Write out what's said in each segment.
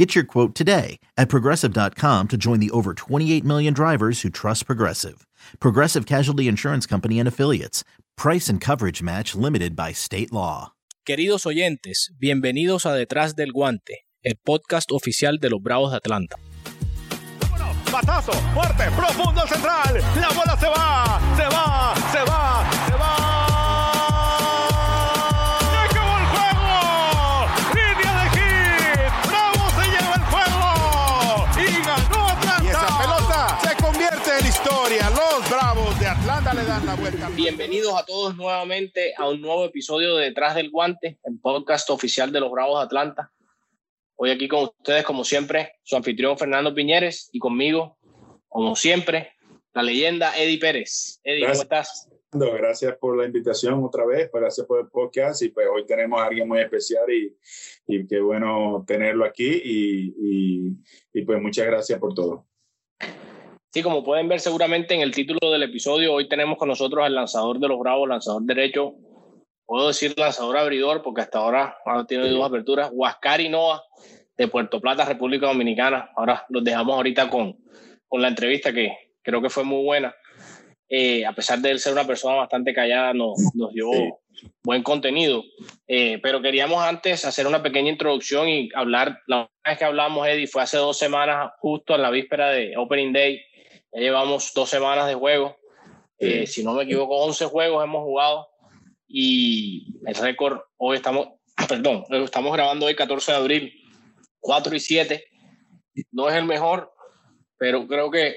Get your quote today at progressive.com to join the over 28 million drivers who trust Progressive. Progressive Casualty Insurance Company and Affiliates. Price and coverage match limited by state law. Queridos oyentes, bienvenidos a Detrás del Guante, el podcast oficial de los Bravos de Atlanta. Batazo, fuerte, profundo central. La bola se va, se va, se va, Bienvenidos a todos nuevamente a un nuevo episodio de Detrás del Guante, el podcast oficial de los Bravos de Atlanta. Hoy aquí con ustedes, como siempre, su anfitrión Fernando Piñeres y conmigo, como siempre, la leyenda Eddie Pérez. Eddie, ¿cómo estás? Gracias por la invitación otra vez, gracias por el podcast y pues hoy tenemos a alguien muy especial y, y qué bueno tenerlo aquí y, y, y pues muchas gracias por todo. Sí, como pueden ver seguramente en el título del episodio, hoy tenemos con nosotros al lanzador de los Bravos, lanzador derecho, puedo decir lanzador abridor porque hasta ahora ha tenido dos aperturas, Huascar Noa de Puerto Plata, República Dominicana. Ahora los dejamos ahorita con, con la entrevista que creo que fue muy buena. Eh, a pesar de él ser una persona bastante callada, nos, nos dio sí. buen contenido. Eh, pero queríamos antes hacer una pequeña introducción y hablar, la última vez que hablamos, Eddie, fue hace dos semanas, justo en la víspera de Opening Day. Ya llevamos dos semanas de juego. Eh, si no me equivoco, 11 juegos hemos jugado y el récord, hoy estamos, perdón, estamos grabando hoy 14 de abril, 4 y 7. No es el mejor, pero creo que,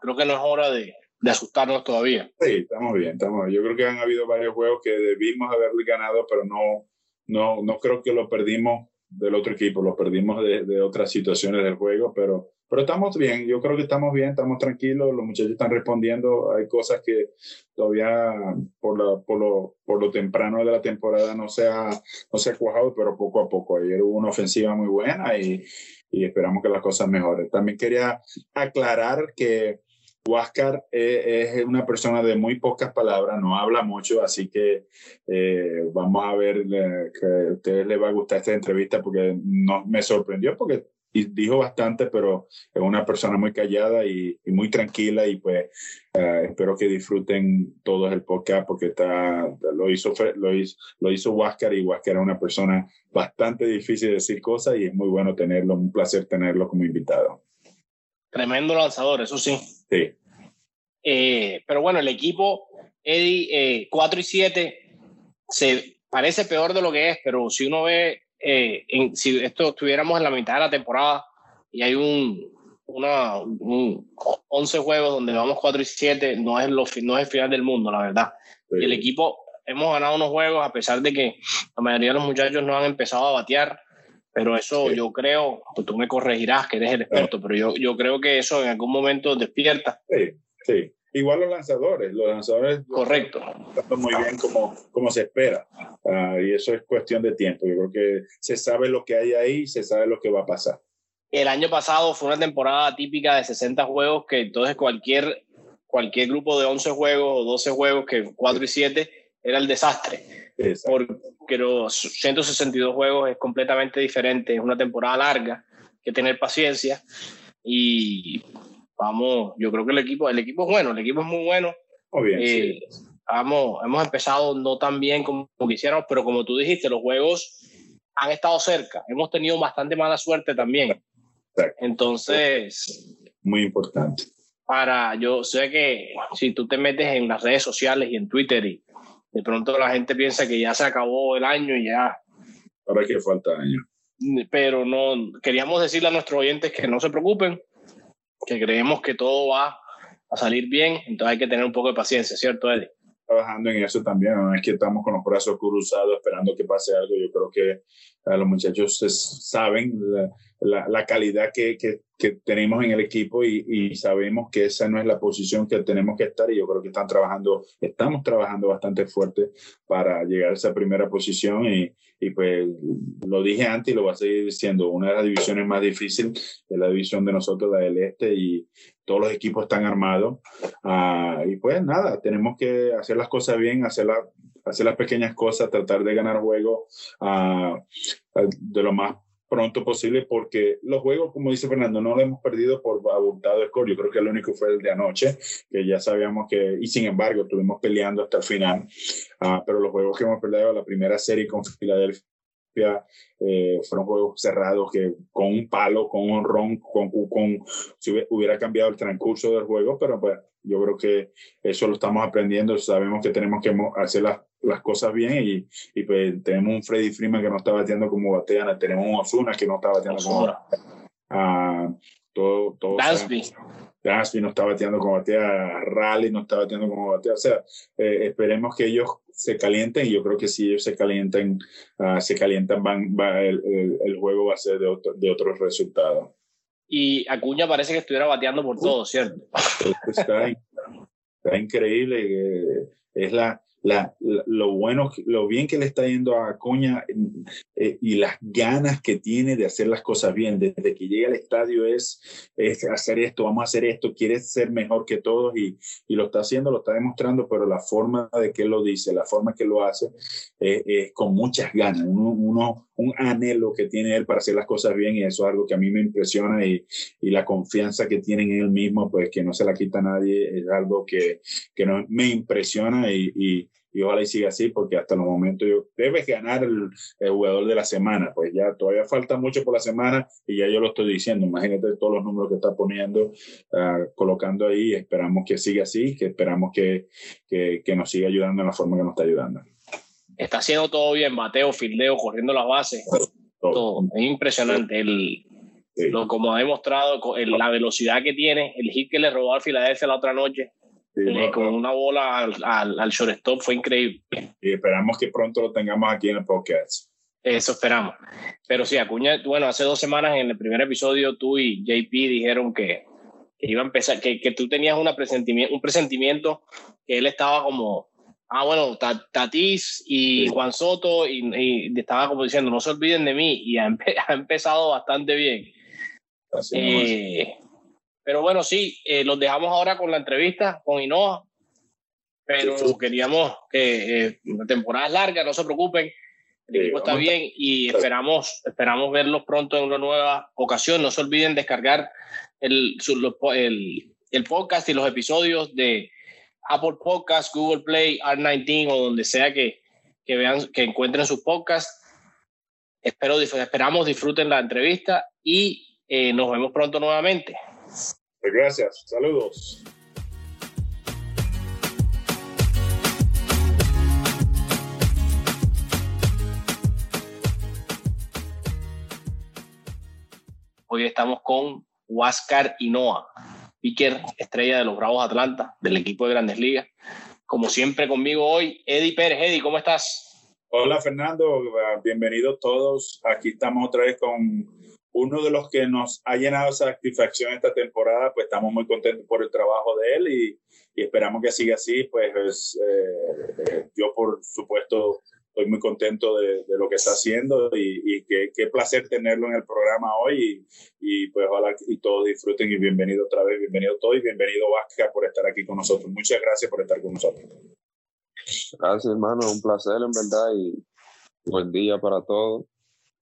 creo que no es hora de, de asustarnos todavía. Sí, estamos bien, estamos bien. Yo creo que han habido varios juegos que debimos haberle ganado, pero no, no, no creo que lo perdimos del otro equipo, lo perdimos de, de, otras situaciones del juego, pero, pero estamos bien, yo creo que estamos bien, estamos tranquilos, los muchachos están respondiendo, hay cosas que todavía por, la, por, lo, por lo temprano de la temporada no se, ha, no se ha cuajado, pero poco a poco, ayer hubo una ofensiva muy buena y, y esperamos que las cosas mejoren. También quería aclarar que Huáscar es una persona de muy pocas palabras, no habla mucho, así que eh, vamos a ver eh, que a ustedes les va a gustar esta entrevista porque no, me sorprendió porque dijo bastante, pero es una persona muy callada y, y muy tranquila y pues uh, espero que disfruten todos el podcast porque está, lo hizo, lo hizo, lo hizo Huáscar y Huáscar era una persona bastante difícil de decir cosas y es muy bueno tenerlo, un placer tenerlo como invitado. Tremendo lanzador, eso sí. Sí. Eh, pero bueno, el equipo, Eddie, eh, 4 y 7, se parece peor de lo que es, pero si uno ve, eh, en, si esto estuviéramos en la mitad de la temporada y hay un, una, un 11 juegos donde vamos 4 y 7, no es, lo, no es el final del mundo, la verdad. Sí. Y el equipo, hemos ganado unos juegos a pesar de que la mayoría de los muchachos no han empezado a batear. Pero eso sí. yo creo, pues tú me corregirás que eres el experto, pero yo, yo creo que eso en algún momento despierta. Sí, sí. Igual los lanzadores, los lanzadores. Correcto. Están muy bien como, como se espera. Uh, y eso es cuestión de tiempo. Yo creo que se sabe lo que hay ahí, se sabe lo que va a pasar. El año pasado fue una temporada típica de 60 juegos que entonces cualquier, cualquier grupo de 11 juegos o 12 juegos, que 4 y 7, era el desastre. Exacto. Porque los 162 juegos es completamente diferente. Es una temporada larga, hay que tener paciencia. Y vamos, yo creo que el equipo, el equipo es bueno, el equipo es muy bueno. Muy bien, eh, sí. vamos, hemos empezado no tan bien como quisiéramos, pero como tú dijiste, los juegos han estado cerca. Hemos tenido bastante mala suerte también. Exacto. Entonces. Muy importante. Para, yo sé que si tú te metes en las redes sociales y en Twitter y de pronto la gente piensa que ya se acabó el año y ya. Ahora que falta año. Pero no, queríamos decirle a nuestros oyentes que no se preocupen, que creemos que todo va a salir bien, entonces hay que tener un poco de paciencia, ¿cierto, Eddie? Trabajando en eso también, no es que estamos con los brazos cruzados esperando que pase algo, yo creo que uh, los muchachos saben la, la, la calidad que, que, que tenemos en el equipo y, y, sabemos que esa no es la posición que tenemos que estar y yo creo que están trabajando, estamos trabajando bastante fuerte para llegar a esa primera posición y, y pues lo dije antes y lo voy a seguir diciendo, una de las divisiones más difíciles es la división de nosotros, la del este y todos los equipos están armados. Uh, y pues nada, tenemos que hacer las cosas bien, hacer, la, hacer las pequeñas cosas, tratar de ganar juegos uh, de lo más pronto posible porque los juegos, como dice Fernando, no lo hemos perdido por abultado score. Yo creo que el único fue el de anoche, que ya sabíamos que, y sin embargo, estuvimos peleando hasta el final. Uh, pero los juegos que hemos perdido, la primera serie con Filadelfia, eh, fueron juegos cerrados que con un palo, con un ron, con, con, si hubiera cambiado el transcurso del juego, pero pues yo creo que eso lo estamos aprendiendo, sabemos que tenemos que hacer las, las cosas bien y, y, pues tenemos un Freddy Freeman que no está batiendo como batean, tenemos un Osuna que no está bateando como uh, todo, todo Dansby. Dansby no está bateando como batea, Raleigh no está bateando como batea, o sea, eh, esperemos que ellos se calienten y yo creo que si ellos se calientan, uh, se calientan, van, va, el, el, el, juego va a ser de otro, de otro resultado. Y Acuña parece que estuviera bateando por todo, ¿cierto? Está, está increíble. Es la, la, la, lo bueno, lo bien que le está yendo a Acuña eh, y las ganas que tiene de hacer las cosas bien. Desde que llega al estadio es, es, hacer esto, vamos a hacer esto, quiere ser mejor que todos y, y, lo está haciendo, lo está demostrando, pero la forma de que lo dice, la forma que lo hace, eh, es con muchas ganas, uno, uno, un anhelo que tiene él para hacer las cosas bien y eso es algo que a mí me impresiona y, y la confianza que tiene en él mismo, pues que no se la quita a nadie, es algo que, que no, me impresiona y, y y ojalá y siga así porque hasta el momento yo debe ganar el, el, jugador de la semana pues ya todavía falta mucho por la semana y ya yo lo estoy diciendo imagínate todos los números que está poniendo uh, colocando ahí esperamos que siga así que esperamos que, que, que, nos siga ayudando en la forma que nos está ayudando está haciendo todo bien bateo fildeo corriendo las bases todo, todo. es impresionante el Sí. Lo, como ha demostrado, el, la velocidad que tiene, el hit que le robó al Filadelfia la otra noche, Sí, eh, con una bola al, al, al, shortstop fue increíble. Y esperamos que pronto lo tengamos aquí en el podcast. Eso esperamos. Pero sí, Acuña, bueno, hace dos semanas en el primer episodio tú y JP dijeron que, que iba a empezar, que, que tú tenías una presentimiento, un presentimiento que él estaba como, ah, bueno, Tatis y sí. Juan Soto, y, y, estaba como diciendo, no se olviden de mí, y ha, empe ha empezado bastante bien. Eh, pero bueno, sí, eh, los dejamos ahora con la entrevista con Hinoa. Pero queríamos que eh, la temporada es larga, no se preocupen. El equipo está bien y esperamos, esperamos verlos pronto en una nueva ocasión. No se olviden descargar el, el, el podcast y los episodios de Apple Podcast, Google Play, R19 o donde sea que, que vean, que encuentren sus podcasts. Espero, esperamos disfruten la entrevista y eh, nos vemos pronto nuevamente. Gracias, saludos. Hoy estamos con Huáscar Hinoa, pitcher estrella de los Bravos Atlanta, del equipo de Grandes Ligas. Como siempre conmigo hoy, Eddie Pérez. Eddie, ¿cómo estás? Hola Fernando, bienvenidos todos. Aquí estamos otra vez con uno de los que nos ha llenado satisfacción esta temporada, pues estamos muy contentos por el trabajo de él y, esperamos que siga así. Pues eh, yo, por supuesto, estoy muy contento de, lo que está haciendo y, qué, placer tenerlo en el programa hoy y, y, pues ojalá y todos disfruten y bienvenido otra vez, bienvenido todo y bienvenido Vasca por estar aquí con nosotros. Muchas gracias por estar con nosotros. Gracias hermano, un placer en verdad y buen día para todos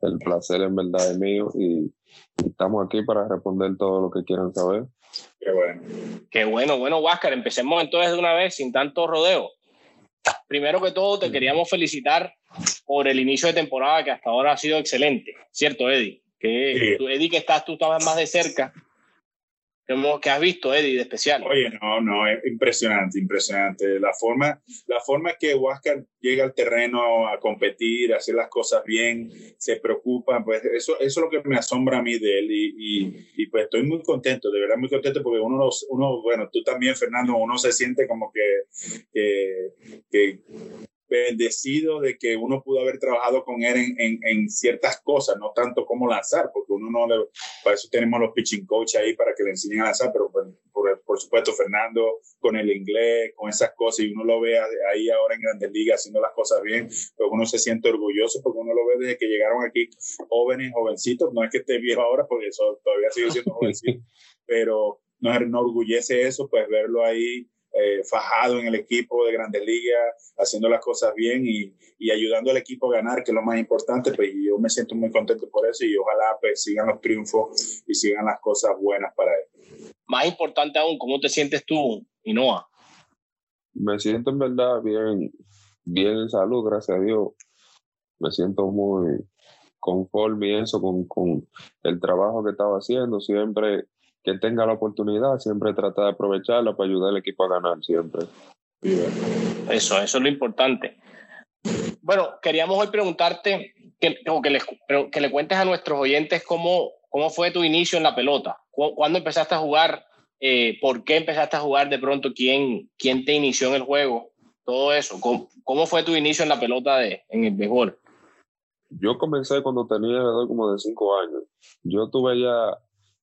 el placer en verdad es mío y, y, estamos aquí para responder todo lo que quieran saber. Qué bueno. Qué bueno. Bueno, Huáscar, empecemos entonces de una vez sin tanto rodeo. Primero que todo, te queríamos felicitar por el inicio de temporada que hasta ahora ha sido excelente, ¿cierto, Eddie? Que sí. tú, Eddie, que estás tú estabas más de cerca, ¿Qué has visto, Eddie, de especial? Oye, no, no, es impresionante, impresionante. La forma, la forma que Huáscar llega al terreno a competir, a hacer las cosas bien, se preocupa, pues eso, eso es lo que me asombra a mí de él y, y, y pues estoy muy contento, de verdad muy contento porque uno, uno bueno, tú también, Fernando, uno se siente como que, que, que bendecido de que uno pudo haber trabajado con él en, en, en, ciertas cosas, no tanto como lanzar, porque uno no le, para eso tenemos los pitching coach ahí para que le enseñen a lanzar, pero por, por, por, supuesto Fernando con el inglés, con esas cosas, y uno lo ve ahí ahora en Grandes Ligas haciendo las cosas bien, pues uno se siente orgulloso porque uno lo ve desde que llegaron aquí jóvenes, jovencitos, no es que esté viejo ahora, porque eso todavía sigue siendo jovencito, pero nos enorgullece eso, pues verlo ahí eh, fajado en el equipo de Grandes Ligas, haciendo las cosas bien y, y, ayudando al equipo a ganar, que es lo más importante, pues yo me siento muy contento por eso y ojalá pues sigan los triunfos y sigan las cosas buenas para él. Más importante aún, ¿cómo te sientes tú, Inoa? Me siento en verdad bien, bien en salud, gracias a Dios. Me siento muy conforme y eso con, con el trabajo que estaba haciendo, siempre que tenga la oportunidad, siempre trata de aprovecharla para ayudar al equipo a ganar siempre. Eso, eso es lo importante. Bueno, queríamos hoy preguntarte que, que, le, que le cuentes a nuestros oyentes cómo, cómo fue tu inicio en la pelota. ¿Cuándo empezaste a jugar? Eh, ¿Por qué empezaste a jugar de pronto? ¿Quién, quién te inició en el juego? Todo eso. ¿Cómo, cómo fue tu inicio en la pelota de, en el béisbol? Yo comencé cuando tenía como de cinco años. Yo tuve ya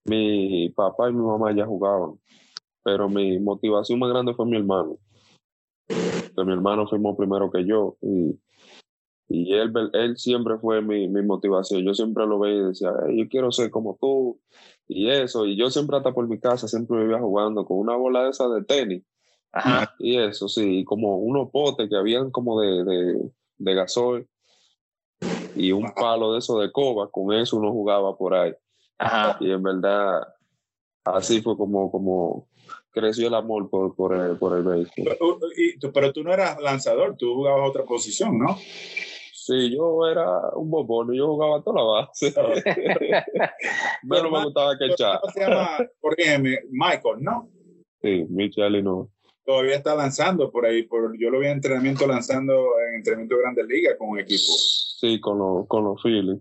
mi papá y mi mamá ya jugaban, pero mi motivación más grande fue mi hermano. Que mi hermano firmó primero que yo y, y él, él siempre fue mi, mi motivación. Yo siempre lo veía y decía, yo quiero ser como tú y eso. Y yo siempre hasta por mi casa siempre vivía jugando con una bola de esa de tenis. Ajá. Y eso, sí, como unos potes que habían como de, de, de gasol y un palo de eso de coba, con eso uno jugaba por ahí. Ajá. Y en verdad, así fue como, como creció el amor por, por el, por el béisbol. Pero, y, pero tú no eras lanzador, tú jugabas otra posición, ¿no? Sí, yo era un bobón, yo jugaba toda la base. Menos me gustaba que echar. ¿Cómo se llama? Corrígeme, Michael, ¿no? Sí, Michelle y no. Todavía está lanzando por ahí, por, yo lo vi en entrenamiento lanzando en entrenamiento de Grandes Ligas con un equipo. Sí, con, lo, con los Phillies.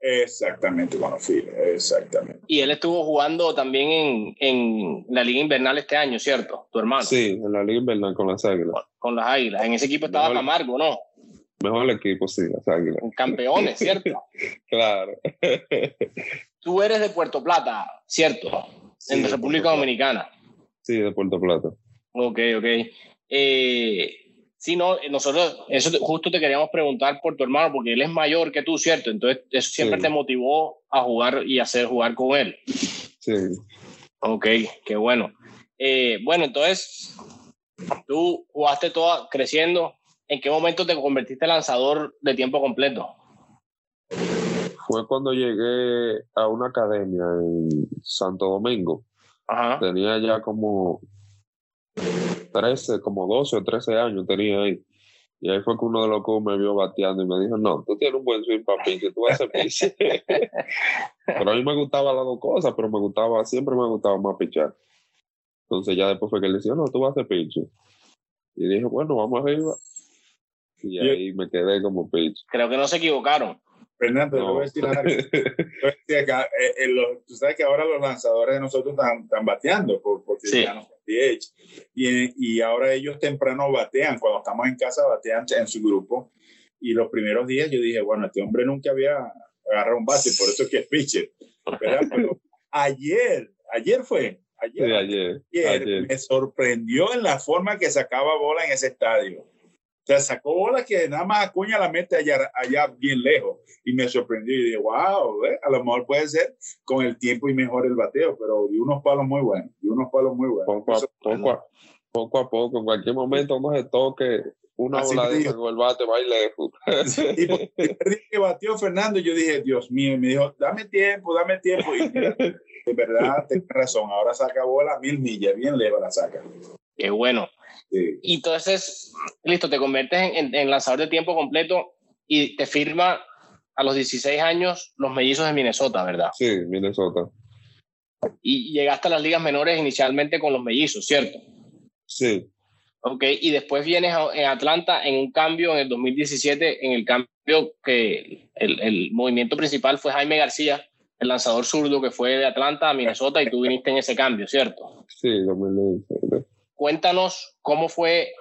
Exactamente, con los Phillies, exactamente. Y él estuvo jugando también en, en, la Liga Invernal este año, ¿cierto? Tu hermano. Sí, en la Liga Invernal con las Águilas. Con, con las Águilas. En ese equipo estaba Mejor, Camargo, ¿no? Mejor equipo, sí, las Águilas. Campeones, ¿cierto? claro. Tú eres de Puerto Plata, ¿cierto? Sí, en la República Dominicana. Sí, de Puerto Plata. Ok, ok. Eh, Sí, no, nosotros, eso justo te queríamos preguntar por tu hermano, porque él es mayor que tú, ¿cierto? Entonces, eso siempre sí. te motivó a jugar y hacer jugar con él. Sí. Ok, qué bueno. Eh, bueno, entonces, tú jugaste toda creciendo. ¿En qué momento te convertiste en lanzador de tiempo completo? Fue cuando llegué a una academia en Santo Domingo. Ajá. Tenía ya como 13, como 12 o 13 años tenía ahí. Y ahí fue que uno de los que me vio bateando y me dijo, no, tú tienes un buen swing para pinche, tú vas a pitch. pero a mí me gustaba las dos cosas, pero me gustaba, siempre me gustaba más pichar. Entonces ya después fue que le decía, no, tú vas a pitch. Y dije, bueno, vamos arriba. Y ahí me quedé como pitch. Creo que no se equivocaron. Fernando, no. voy a decir algo. eh, eh, lo, tú sabes que ahora los lanzadores de nosotros están, están bateando por, porque sí. ya no DH. Y, y ahora ellos temprano batean, cuando estamos en casa batean en su grupo. Y los primeros días yo dije, bueno, este hombre nunca había agarrado un bate, por eso es que es pitcher. Pero ayer, ayer fue, ayer, sí, ayer, ayer, ayer, me sorprendió en la forma que sacaba bola en ese estadio. Sea, sacó bola que nada más Acuña la mete allá, allá bien lejos. Y me sorprendió y dije, wow, ¿eh? a lo mejor puede ser con el tiempo y mejor el bateo, pero dio unos palos muy buenos, dio unos palos muy buenos. Poco a, Eso, poco, a, poco a poco, en cualquier momento uno se toque una bola de con el bate, va y lejos. y porque perdí que batió Fernando, yo dije, Dios mío, y me dijo, dame tiempo, dame tiempo. Y mira, de verdad, tienes razón, ahora saca bola mil millas, bien leve la saca. Qué bueno. Sí. Y entonces, listo, te conviertes en, en, en, lanzador de tiempo completo y te firma a los 16 años los mellizos de Minnesota, ¿verdad? Sí, Minnesota. Y llegaste a las ligas menores inicialmente con los mellizos, ¿cierto? Sí. Ok, y después vienes a, en Atlanta en un cambio en el 2017, en el cambio que el, el movimiento principal fue Jaime García, el lanzador zurdo que fue de Atlanta a Minnesota y tú viniste en ese cambio, ¿cierto? Sí, 2017 cuéntanos cómo fue,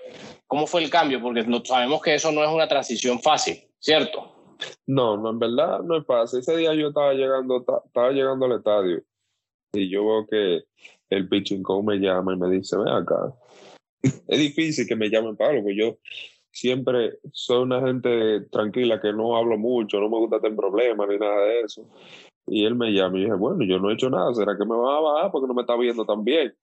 cómo fue el cambio, porque sabemos que eso no es una transición fácil, ¿cierto? No, no, en verdad no es fácil. Ese día yo estaba llegando, estaba llegando al estadio y yo veo que el pitching coach me llama y me dice, ven acá. Es difícil que me llamen Pablo, porque yo siempre soy una gente tranquila que no hablo mucho, no me gusta tener problemas ni nada de eso. Y él me llama y dije, bueno, yo no he hecho nada, ¿será que me va a bajar porque no me está viendo tan bien?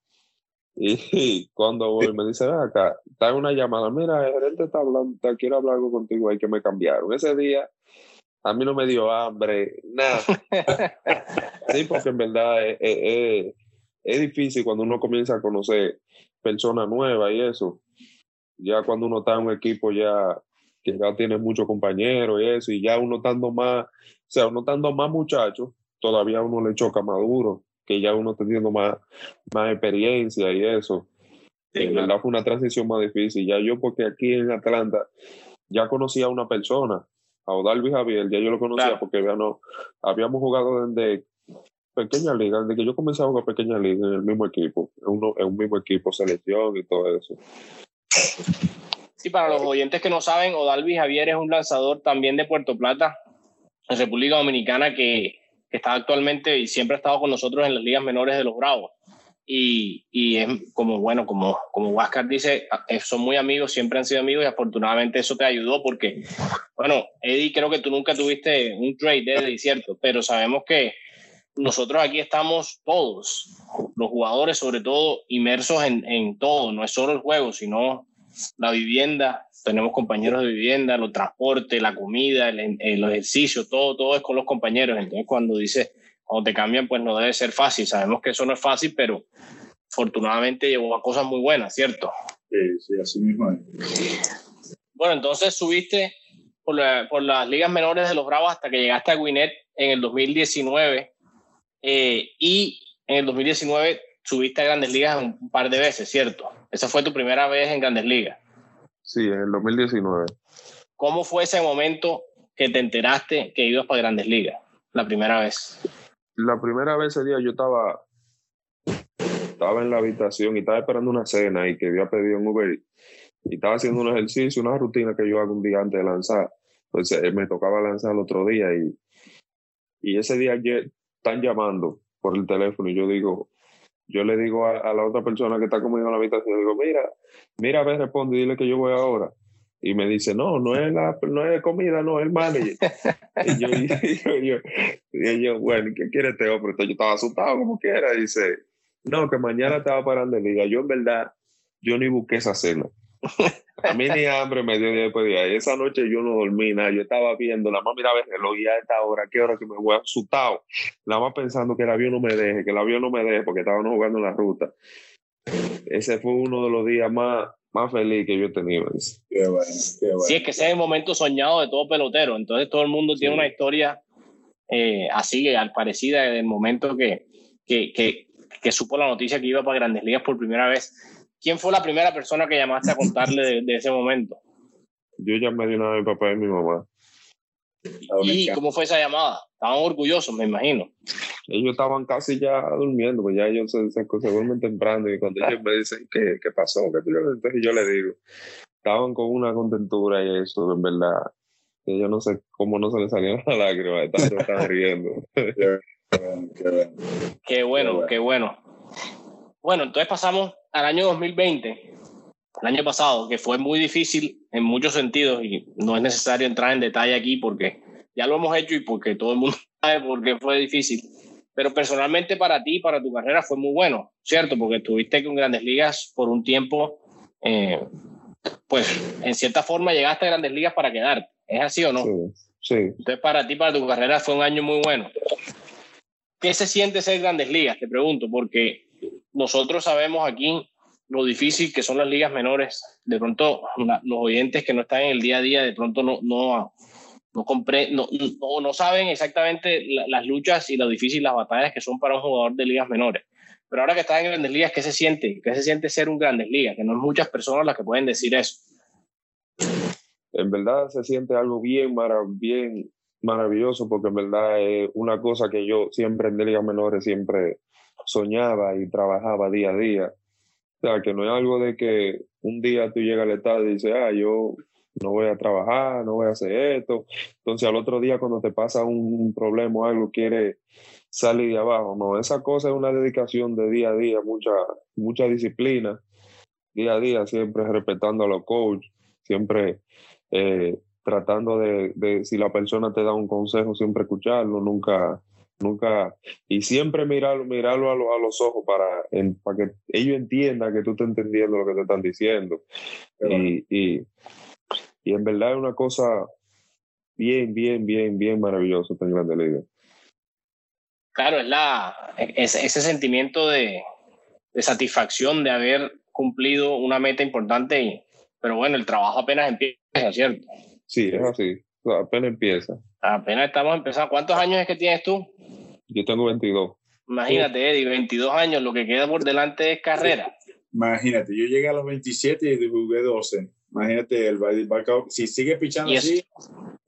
Y cuando voy, me dice, ven acá, está en una llamada, mira, el gerente está hablando, quiero hablar algo contigo, hay que me cambiaron. Ese día a mí no me dio hambre, nada. sí, porque en verdad es, es, difícil cuando uno comienza a conocer personas nuevas y eso. Ya cuando uno está en un equipo ya que ya tiene muchos compañeros y eso, y ya uno estando más, o sea, uno estando más muchachos, todavía uno le choca más duro, que ya uno teniendo más, más experiencia y eso. en verdad fue una transición más difícil. Ya yo, porque aquí en Atlanta ya conocía a una persona a Odalvi Javier, ya yo lo conocía porque no, habíamos jugado desde pequeña liga, desde que yo comencé a jugar pequeña liga en el mismo equipo, en, uno, en un mismo equipo, selección y todo eso. Sí, para los oyentes que no saben, Odalvi Javier es un lanzador también de Puerto Plata, en República Dominicana, que, está actualmente y siempre ha estado con nosotros en las ligas menores de los Bravos y, y, es como, bueno, como, como Huáscar dice, eh, son muy amigos, siempre han sido amigos y afortunadamente eso te ayudó porque, bueno, Eddie, creo que tú nunca tuviste un trade, Eddie, ¿cierto? Pero sabemos que nosotros aquí estamos todos, los jugadores sobre todo, inmersos en, en todo, no es solo el juego, sino la vivienda, tenemos compañeros de vivienda, los transportes, la comida, el, el ejercicio, todo, todo es con los compañeros. Entonces, cuando dice cuando te cambian, pues no debe ser fácil. Sabemos que eso no es fácil, pero afortunadamente llevó a cosas muy buenas, ¿cierto? Sí, sí, así mismo Bueno, entonces subiste por, por, las ligas menores de los Bravos hasta que llegaste a Gwinnett en el 2019 eh, y en el 2019 subiste a Grandes Ligas un par de veces, ¿cierto? Esa fue tu primera vez en Grandes Ligas. Sí, en el 2019. ¿Cómo fue ese momento que te enteraste que ibas para Grandes Ligas la primera vez? la primera vez ese día yo estaba, estaba en la habitación y estaba esperando una cena y que había pedido un Uber y estaba haciendo un ejercicio, una rutina que yo hago un día antes de lanzar. Entonces eh, me tocaba lanzar el otro día y, y ese día están llamando por el teléfono y yo digo, yo le digo a, a, la otra persona que está conmigo en la habitación, digo, mira, mira, a ver, responde, dile que yo voy ahora y me dice, no, no es la no es comida, no, es el manager. y, yo, y, yo, yo, bueno, ¿qué quiere este hombre? Entonces yo estaba asustado como quiera. Y dice, no, que mañana estaba parando. Y diga, yo en verdad, yo ni busqué esa cena. A mí ni hambre me dio después de ahí. Esa noche yo no dormí nada. Yo estaba viendo, la más miraba el reloj y a esta hora, ¿qué hora que me voy asustado? Nada más pensando que el avión no me deje, que el avión no me deje porque estábamos jugando en la ruta. Ese fue uno de los días más más feliz que yo he tenido. Qué bueno, qué bueno. Sí, es que ese es el momento soñado de todo pelotero. Entonces todo el mundo tiene una historia eh, así, al parecida del momento que, que, que, que, supo la noticia que iba para Grandes Ligas por primera vez. ¿Quién fue la primera persona que llamaste a contarle de, ese momento? Yo llamé de una vez a mi papá y mi mamá. ¿Y cómo fue esa llamada? Estaban orgullosos, me imagino. Ellos estaban casi ya durmiendo, pues ya ellos se, se, vuelven temprano y cuando ellos me dicen qué, qué pasó, entonces yo les digo, estaban con una contentura y eso, en verdad, que yo no sé cómo no se les salieron las lágrimas, estaban, estaban riendo. qué bueno, qué bueno. Bueno, entonces pasamos al año 2020, el año pasado, que fue muy difícil en muchos sentidos y no es necesario entrar en detalle aquí porque ya lo hemos hecho y porque todo el mundo sabe por qué fue difícil. Pero personalmente para ti, para tu carrera fue muy bueno, ¿cierto? Porque estuviste con Grandes Ligas por un tiempo, eh, pues en cierta forma llegaste a Grandes Ligas para quedarte. ¿Es así o no? Sí, sí. Entonces para ti, para tu carrera fue un año muy bueno. ¿Qué se siente ser Grandes Ligas? Te pregunto, porque nosotros sabemos aquí lo difícil que son las ligas menores. De pronto, los oyentes que no están en el día a día, de pronto no, no, no, compre, no, no, saben exactamente las luchas y lo difícil las batallas que son para un jugador de ligas menores. Pero ahora que estás en grandes ligas, ¿qué se siente? ¿Qué se siente ser un grandes ligas? Que no es muchas personas las que pueden decir eso. En verdad se siente algo bien, bien maravilloso porque en verdad es una cosa que yo siempre en ligas menores siempre soñaba y trabajaba día a día sea, que no es algo de que un día tú llegas al estado y dices, ah, yo no voy a trabajar, no voy a hacer esto. Entonces al otro día cuando te pasa un problema o algo, quiere salir de abajo. No, esa cosa es una dedicación de día a día, mucha, mucha disciplina, día a día, siempre respetando a los coaches, siempre eh, tratando de, si la persona te da un consejo, siempre escucharlo, nunca nunca, y siempre mirarlo, mirarlo a, los ojos para, para que ellos entiendan que tú estás entendiendo lo que te están diciendo. Y, y, y, en verdad es una cosa bien, bien, bien, bien maravillosa tan grande liga. Claro, es la, ese, ese sentimiento de, de, satisfacción de haber cumplido una meta importante, y, pero bueno, el trabajo apenas empieza, ¿cierto? Sí, es así, apenas empieza. Apenas estamos empezando. ¿Cuántos años es que tienes tú? Yo tengo 22. Imagínate, Eddie, 22 años, lo que queda por delante es carrera. Imagínate, yo llegué a los 27 y jugué 12. Imagínate, el si sigue pichando así,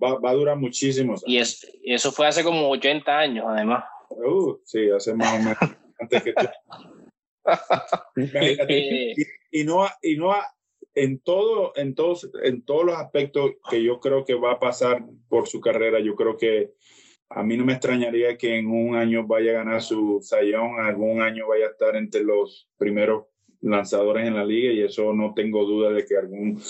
va, va, a durar muchísimos años. Y, eso fue hace como 80 años, además. Uh, sí, hace más o menos. antes que tú. Imagínate, y, y, no, y no en todo, en todos, en todos los aspectos que yo creo que va a pasar por su carrera, yo creo que a mí no me extrañaría que en un año vaya a ganar su sayón, algún año vaya a estar entre los primeros lanzadores en la liga y eso no tengo duda de que algún,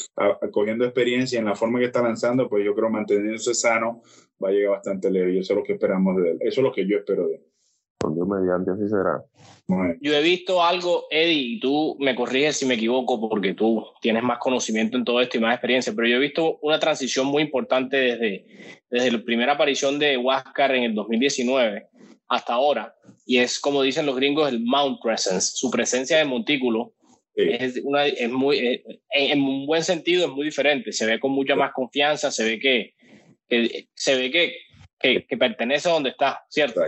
cogiendo experiencia en la forma que está lanzando, pues yo creo manteniéndose sano va a llegar bastante lejos y eso es lo que esperamos de él. Eso es lo que yo espero de él. Con Dios mediante así será. Yo he visto algo, Eddie, y tú me corriges si me equivoco porque tú tienes más conocimiento en todo esto y más experiencia, pero yo he visto una transición muy importante desde, desde la primera aparición de Huáscar en el 2019 hasta ahora, y es como dicen los gringos el Mount Presence, su presencia de montículo es, una, es muy, eh, en, un buen sentido es muy diferente, se ve con mucha más confianza, se ve que, que se ve que, que, que, pertenece a donde está, ¿cierto?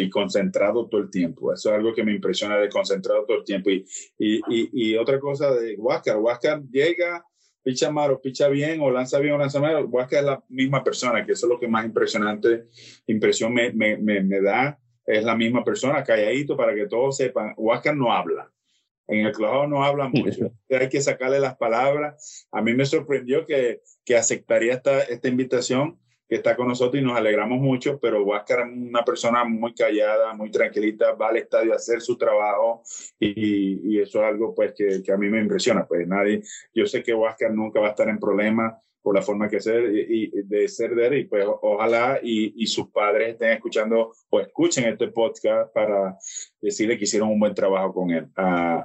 Y concentrado todo el tiempo. Eso es algo que me impresiona de concentrado todo el tiempo. Y, y, y, otra cosa de Huáscar, Huáscar llega, picha mal o picha bien o lanza bien o lanza mal, Huáscar es la misma persona, que eso es lo que más impresionante, impresión me, me, me, da, es la misma persona, calladito para que todos sepan, Huáscar no habla. En el club no habla mucho. Hay que sacarle las palabras. A mí me sorprendió que, que aceptaría esta, esta invitación está con nosotros y nos alegramos mucho, pero Huáscar es una persona muy callada, muy tranquilita, va al estadio a hacer su trabajo y, y eso es algo pues que, que, a mí me impresiona. Pues nadie, yo sé que Huáscar nunca va a estar en problemas por la forma que ser y, de ser de él y pues ojalá y, y, sus padres estén escuchando o escuchen este podcast para decirle que hicieron un buen trabajo con él. Uh,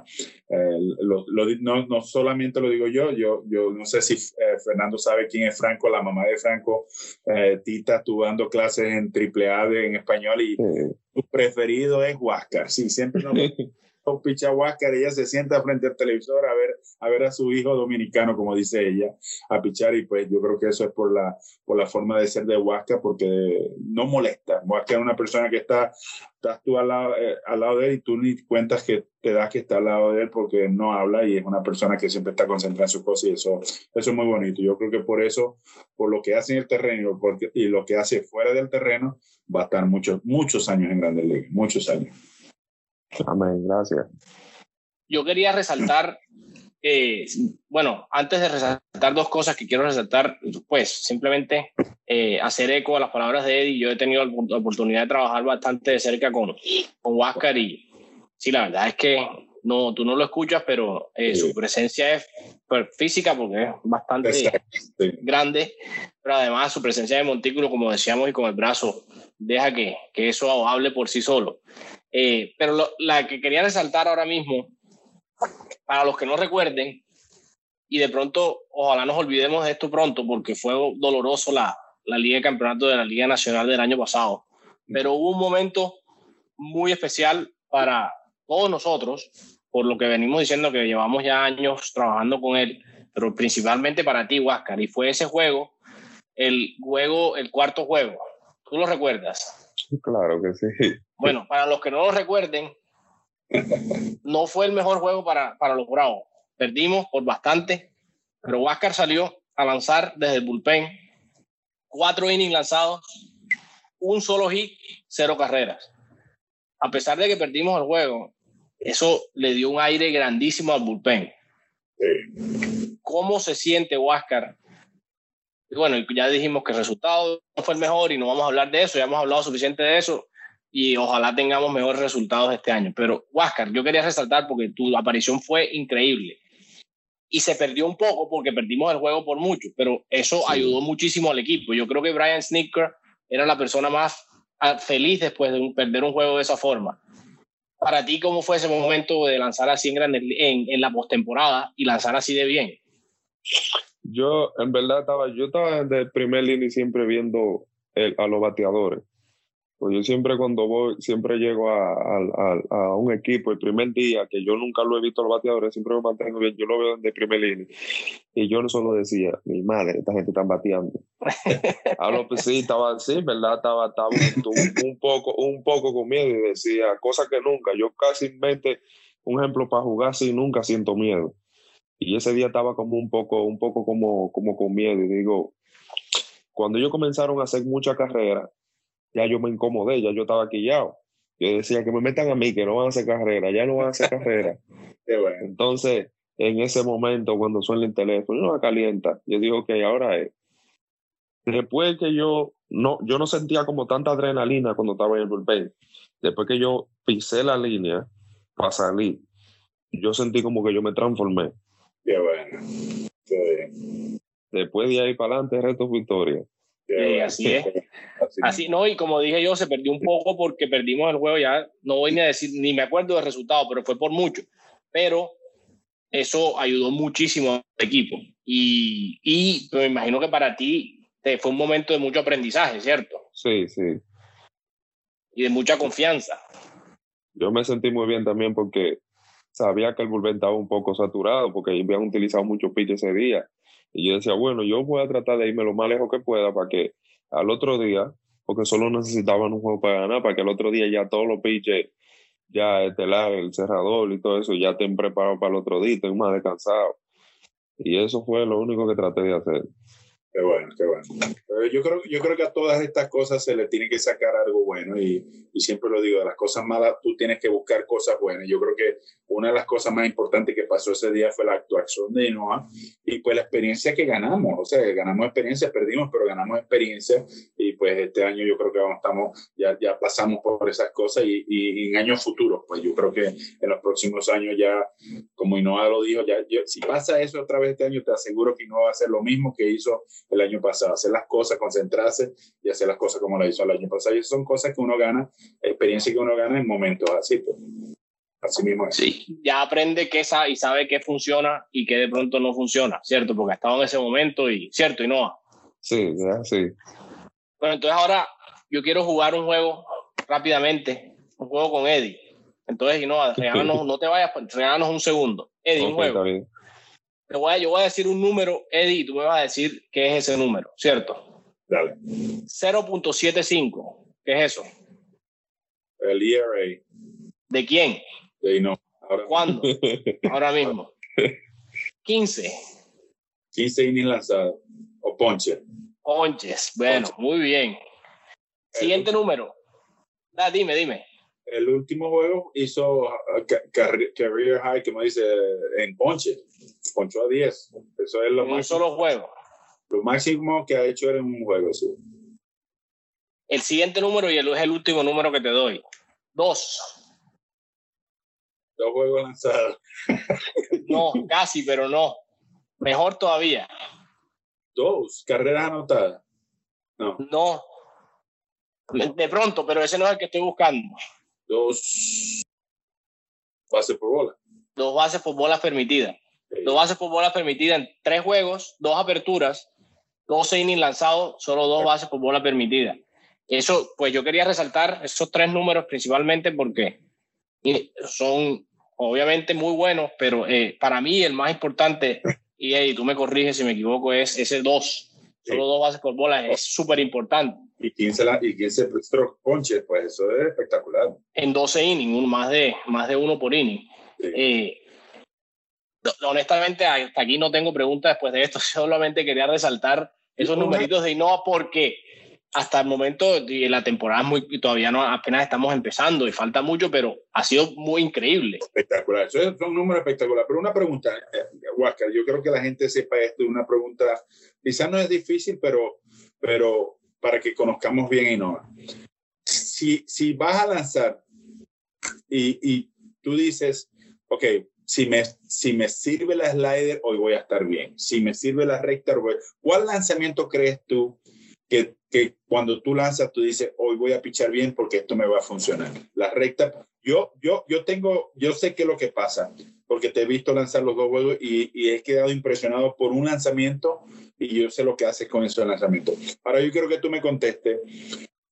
lo, lo, no, no, solamente lo digo yo, yo, yo no sé si eh, Fernando sabe quién es Franco, la mamá de Franco, eh, Tita estuvo dando clases en AAA en español y su preferido es Huáscar, sí, siempre nos picha Huáscar, ella se sienta frente al televisor a ver, a ver a su hijo dominicano, como dice ella, a pichar y pues yo creo que eso es por la, por la forma de ser de Huáscar, porque no molesta. Huáscar es una persona que está, estás tú al lado, eh, al lado de él y tú ni cuentas que te das que está al lado de él porque no habla y es una persona que siempre está concentrada en su cosa y eso, eso es muy bonito. Yo creo que por eso, por lo que hace en el terreno porque, y lo que hace fuera del terreno, va a estar muchos, muchos años en Grandes Ligas, muchos años. Amén, gracias. Yo quería resaltar, eh, bueno, antes de resaltar dos cosas que quiero resaltar, pues simplemente eh, hacer eco a las palabras de Eddie. Yo he tenido la oportunidad de trabajar bastante de cerca con, con Huáscar y sí, la verdad es que no, tú no lo escuchas, pero eh, su presencia es física porque es bastante sí. grande, pero además su presencia de montículo, como decíamos, y con el brazo, deja que, que eso hable por sí solo. Eh, pero lo, la que quería resaltar ahora mismo, para los que no recuerden, y de pronto, ojalá nos olvidemos de esto pronto, porque fue doloroso la, la Liga de Campeonato de la Liga Nacional del año pasado, pero hubo un momento muy especial para todos nosotros, por lo que venimos diciendo que llevamos ya años trabajando con él, pero principalmente para ti, Huáscar, y fue ese juego, el juego, el cuarto juego. ¿Tú lo recuerdas? Claro que sí. Bueno, para los que no lo recuerden, no fue el mejor juego para, para los Bravos. Perdimos por bastante, pero Huáscar salió a lanzar desde el bullpen. Cuatro innings lanzados, un solo hit, cero carreras. A pesar de que perdimos el juego, eso le dio un aire grandísimo al bullpen. Sí. ¿Cómo se siente Huáscar? Bueno, ya dijimos que el resultado no fue el mejor y no vamos a hablar de eso, ya hemos hablado suficiente de eso y ojalá tengamos mejores resultados este año. Pero Huáscar, yo quería resaltar porque tu aparición fue increíble y se perdió un poco porque perdimos el juego por mucho, pero eso Sí. ayudó muchísimo al equipo. Yo creo que Brian Snicker era la persona más ah, feliz después de un- perder un juego de esa forma. Para ti, ¿cómo fue ese momento de lanzar así en, en, en la postemporada y lanzar así de bien? Yo, en verdad, estaba, yo estaba de primer línea siempre viendo el- a los bateadores. Pues yo siempre cuando voy, siempre llego a, a- a- a un equipo el primer día, que yo nunca lo he visto a los bateadores, siempre me mantengo bien, yo lo veo de primer línea. Y yo no solo decía, mi madre, esta gente está bateando. a lo que sí, estaba así, ¿verdad? Estaba, estaba un, un poco, un poco con miedo y decía, cosas que nunca, yo casi mente, un ejemplo para jugar así, nunca siento miedo. Y ese día estaba como un poco, un poco como, como con miedo. Y digo, cuando ellos comenzaron a hacer mucha carrera, ya yo me incomodé, ya yo estaba quillado. Yo decía que me metan a mí, que no van a hacer carrera, ya no van a hacer carrera. Bueno. Entonces, en ese momento, cuando suena el teléfono, no me calienta. Yo digo, ok, ahora es. Después que yo no, yo no sentía como tanta adrenalina cuando estaba en el bullpen. Después que yo pisé la línea para salir, yo sentí como que yo me transformé. Qué bueno. Qué bien. Después de ahí para adelante, resto es victoria. Bueno. así es. Así Así, no, y como dije yo, se perdió un poco porque perdimos el juego, ya no voy ni a decir, ni me acuerdo del resultado, pero fue por mucho. Pero eso ayudó muchísimo al equipo. Y, y me imagino que para ti te fue un momento de mucho aprendizaje, ¿cierto? Sí, sí. Y de mucha confianza. Yo me sentí muy bien también porque sabía que el bullpen estaba un poco saturado porque habían utilizado mucho pitch ese día. Y yo decía, bueno, yo voy a tratar de irme lo más lejos que pueda para que al otro día, porque solo necesitaban un juego para ganar, para que al otro día ya todos los pitches, ya estelar, el cerrador y todo eso, ya estén preparados para el otro día, estén más descansados. Y eso fue lo único que traté de hacer. Qué bueno, qué bueno. Yo creo, yo creo que a todas estas cosas se le tiene que sacar algo bueno y, y siempre lo digo, de las cosas malas tú tienes que buscar cosas buenas. Yo creo que una de las cosas más importantes que pasó ese día fue la actuación de Inoa y pues la experiencia que ganamos. O sea, ganamos experiencia, perdimos, pero ganamos experiencia y pues este año yo creo que vamos, estamos, ya, ya pasamos por esas cosas y, y- y en años futuros, pues yo creo que en los próximos años ya, como Inoa lo dijo, ya, yo- si pasa eso otra vez este año, te aseguro que Inoa va a hacer lo mismo que hizo el año pasado, hacer las cosas, concentrarse y hacer las cosas como la hizo el año pasado. Y esas son cosas que uno gana, experiencia que uno gana en momentos así. Pues. Así mismo es. Sí. Ya aprende qué sabe y sabe qué funciona y qué de pronto no funciona, ¿cierto? Porque ha estado en ese momento y, ¿cierto? Y no. Sí, ya, sí. Bueno, entonces ahora yo quiero jugar un juego rápidamente, un juego con Eddie. Entonces, y no, regálanos, no te vayas, pues, regálanos un segundo. Eddie, un Ok, juego. Está bien. Te voy a- yo voy a decir un número, Eddie, y tú me vas a decir qué es ese número, ¿cierto? Dale. 0.75. ¿Qué es eso? El ERA ¿De quién? de. Ahora ¿Cuándo? Ahora mismo. 15. 15 innings lanzados o ponche. Ponches. Bueno, muy bien. Siguiente número. Ah, dime, dime. El último juego hizo career high, como dice, en ponche. Ponchó a 10. Eso es lo, En un máximo, solo juego. lo máximo que ha hecho en un juego. Sí. El siguiente número y el, es el último número que te doy. Dos. Dos juegos lanzados. No, casi, pero no. Mejor todavía. Dos carreras anotadas. No, No. De pronto, pero ese no es el que estoy buscando. dos bases por bola. Dos bases por bolas permitidas. Dos bases por bolas permitidas en tres juegos, dos aperturas, 12 innings lanzados, solo dos bases por bola permitida. Eso, pues yo quería resaltar esos tres números principalmente porque eh, son obviamente muy buenos, pero eh, para mí el más importante, y Eddie, tú me corriges si me equivoco, es ese dos. Solo dos bases por bola es súper importante. Y 15, la- y 15 stroke ponches, pues eso es espectacular. En 12 innings, un- más de, más de uno por inning. Sí. Eh, honestamente, hasta aquí no tengo preguntas después de esto. Solamente quería resaltar esos numeritos de Innova porque hasta el momento de la temporada es muy, todavía no, apenas estamos empezando y falta mucho, pero ha sido muy increíble. Espectacular, eso es un número espectacular. Pero una pregunta, Huáscar, yo creo que la gente sepa esto, una pregunta, quizás no es difícil, pero, pero para que conozcamos bien Innova. Si, si vas a lanzar y, y tú dices, ok, si me, si me sirve la slider, hoy voy a estar bien. Si me sirve la recta, ¿cuál lanzamiento crees tú que, que, cuando tú lanzas, tú dices, hoy voy a pichar bien porque esto me va a funcionar? La recta, yo, yo, yo tengo, yo sé qué es lo que pasa, porque te he visto lanzar los dos juegos y, y he quedado impresionado por un lanzamiento y yo sé lo que haces con ese lanzamiento. Ahora yo quiero que tú me contestes,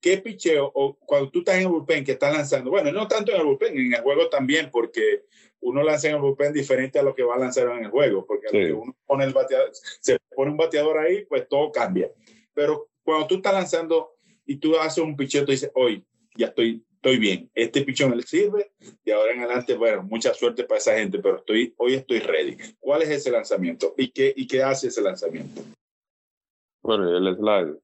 ¿qué picheo, o cuando tú estás en el bullpen, que estás lanzando, bueno, no tanto en el bullpen, en el juego también, porque uno lanza en el bullpen diferente a lo que va a lanzar en el juego, porque sí. uno pone el bateador, se pone un bateador ahí, pues todo cambia. Pero cuando tú estás lanzando y tú haces un picheo, tú dices, hoy ya estoy, estoy bien, este pichón me sirve y ahora en adelante, bueno, mucha suerte para esa gente, pero estoy, hoy estoy ready. ¿Cuál es ese lanzamiento? ¿Y qué, y qué hace ese lanzamiento? Bueno, el slide.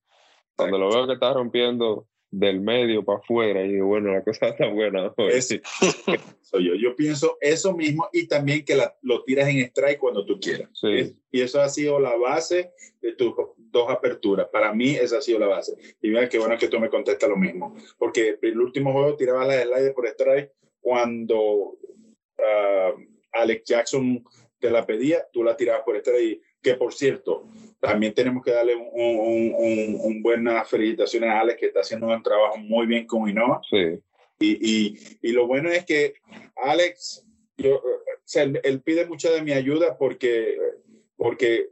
Cuando lo veo que está rompiendo del medio para afuera y bueno, la cosa está buena. Ese, soy yo. Yo pienso eso mismo y también que la, lo tiras en strike cuando tú quieras. Sí. Y eso ha sido la base de tus dos aperturas. Para mí esa ha sido la base. Y mira qué bueno que tú me contestas lo mismo. Porque el último juego tiraba la slide por strike cuando uh, Alex Jackson te la pedía, tú la tirabas por strike y que por cierto, también tenemos que darle un, un, un, un buenas felicitaciones a Alex, que está haciendo un trabajo muy bien con Innova. Sí. Y, y, y, lo bueno es que Alex, yo, o sea, él, él, pide mucha de mi ayuda porque, porque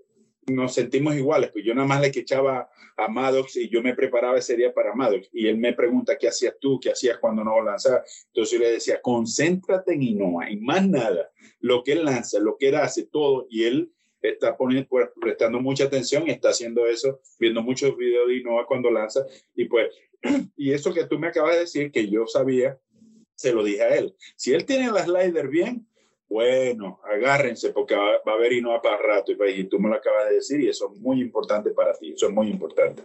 nos sentimos iguales. Pues yo nada más le echaba a Maddox y yo me preparaba ese día para Maddox. Y él me pregunta, ¿qué hacías tú? ¿Qué hacías cuando no lanzabas? Entonces yo le decía, concéntrate en Innova y más nada. Lo que él lanza, lo que él hace, todo. Y él está poniendo, pues, prestando mucha atención y está haciendo eso, viendo muchos videos de Innova cuando lanza. Y pues, y eso que tú me acabas de decir, que yo sabía, se lo dije a él. Si él tiene la slider bien, bueno, agárrense porque va, va a haber Innova para rato. Y, y tú me lo acabas de decir y eso es muy importante para ti, eso es muy importante.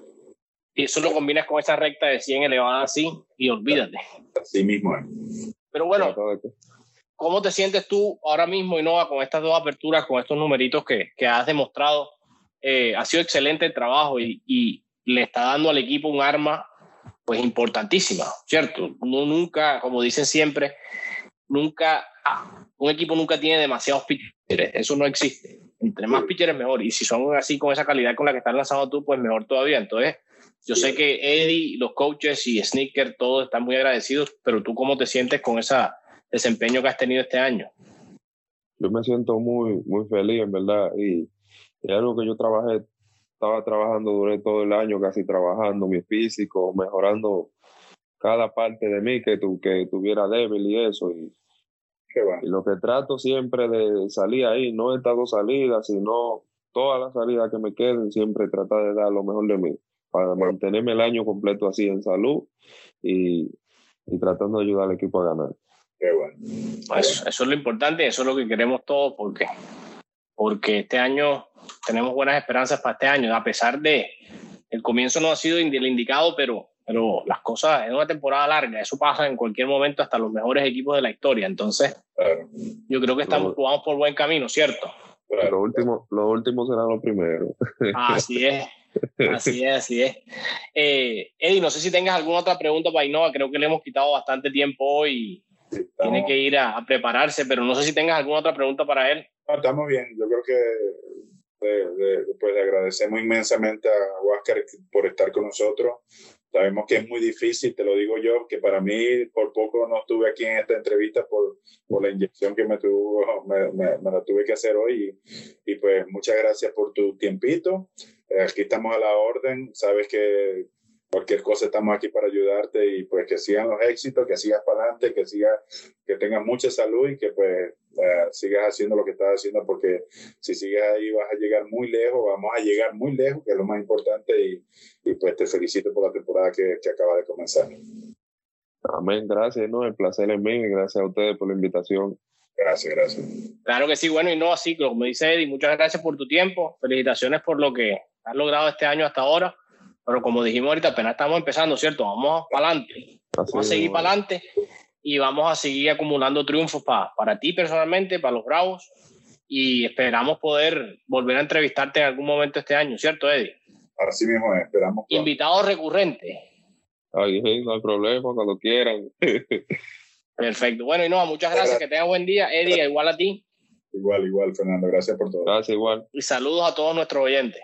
Y eso lo combinas con esa recta de 100 elevada así y olvídate. Así mismo es. Pero bueno, ¿Cómo te sientes tú ahora mismo, Innova, con estas dos aperturas, con estos numeritos que, que has demostrado? Eh, ha sido excelente el trabajo y, y, le está dando al equipo un arma pues importantísima, ¿cierto? No, nunca, como dicen siempre, nunca, ah, un equipo nunca tiene demasiados pitchers, eso no existe. Entre más pitchers mejor, y si son así con esa calidad con la que estás lanzando tú, pues mejor todavía. Entonces, yo sé que Eddie, los coaches y Sneaker, todos están muy agradecidos, pero tú cómo te sientes con esa desempeño que has tenido este año? Yo me siento muy, muy feliz, en verdad, y es algo que yo trabajé, estaba trabajando durante todo el año, casi trabajando mi físico, mejorando cada parte de mí que, tu, que tuviera débil y eso. Y, lo que trato siempre de salir ahí, no estas dos salidas, sino todas las salidas que me queden, siempre tratar de dar lo mejor de mí, para mantenerme el año completo así en salud y, y tratando de ayudar al equipo a ganar. Qué bueno. Pues eso es lo importante, eso es lo que queremos todos, porque, porque este año tenemos buenas esperanzas para este año, a pesar de el comienzo no ha sido el indicado, pero, pero las cosas es una temporada larga, eso pasa en cualquier momento hasta los mejores equipos de la historia, entonces claro. yo creo que estamos vamos por buen camino, ¿cierto? Claro. Lo último, lo último será lo primero. Así es. Así es, así es. Eh, Eddie, no sé si tengas alguna otra pregunta para Innova, creo que le hemos quitado bastante tiempo hoy tiene que ir a, a, prepararse, pero no sé si tengas alguna otra pregunta para él. No, estamos bien, yo creo que de, de, pues le agradecemos inmensamente a Huáscar por estar con nosotros. Sabemos que es muy difícil, te lo digo yo, que para mí por poco no estuve aquí en esta entrevista por, por la inyección que me, tuvo, me, me, me la tuve que hacer hoy. Y, y, pues muchas gracias por tu tiempito. Eh, aquí estamos a la orden. Sabes que cualquier cosa estamos aquí para ayudarte y pues que sigan los éxitos, que sigas para adelante, que sigas, que tengas mucha salud y que pues uh, sigas haciendo lo que estás haciendo porque si sigues ahí vas a llegar muy lejos, vamos a llegar muy lejos, que es lo más importante y, y pues te felicito por la temporada que, que acaba de comenzar. Amén, gracias, ¿no? El placer es mío y gracias a ustedes por la invitación. Gracias, gracias. Claro que sí, bueno, y no así, como dice Eddie, muchas gracias por tu tiempo, felicitaciones por lo que has logrado este año hasta ahora Pero como dijimos ahorita, apenas estamos empezando, ¿cierto? Vamos para adelante. Vamos a seguir para adelante y vamos a seguir acumulando triunfos para para ti personalmente, para los Bravos. Y esperamos poder volver a entrevistarte en algún momento este año, ¿cierto, Eddie? Así mismo es, esperamos. Invitado recurrente. Ay, no hay problema, cuando quieran. Perfecto. Bueno, y no, muchas gracias, que tengas buen día. Eddie, igual a ti. Igual, igual, Fernando. Gracias por todo. Gracias, igual. Y saludos a todos nuestros oyentes.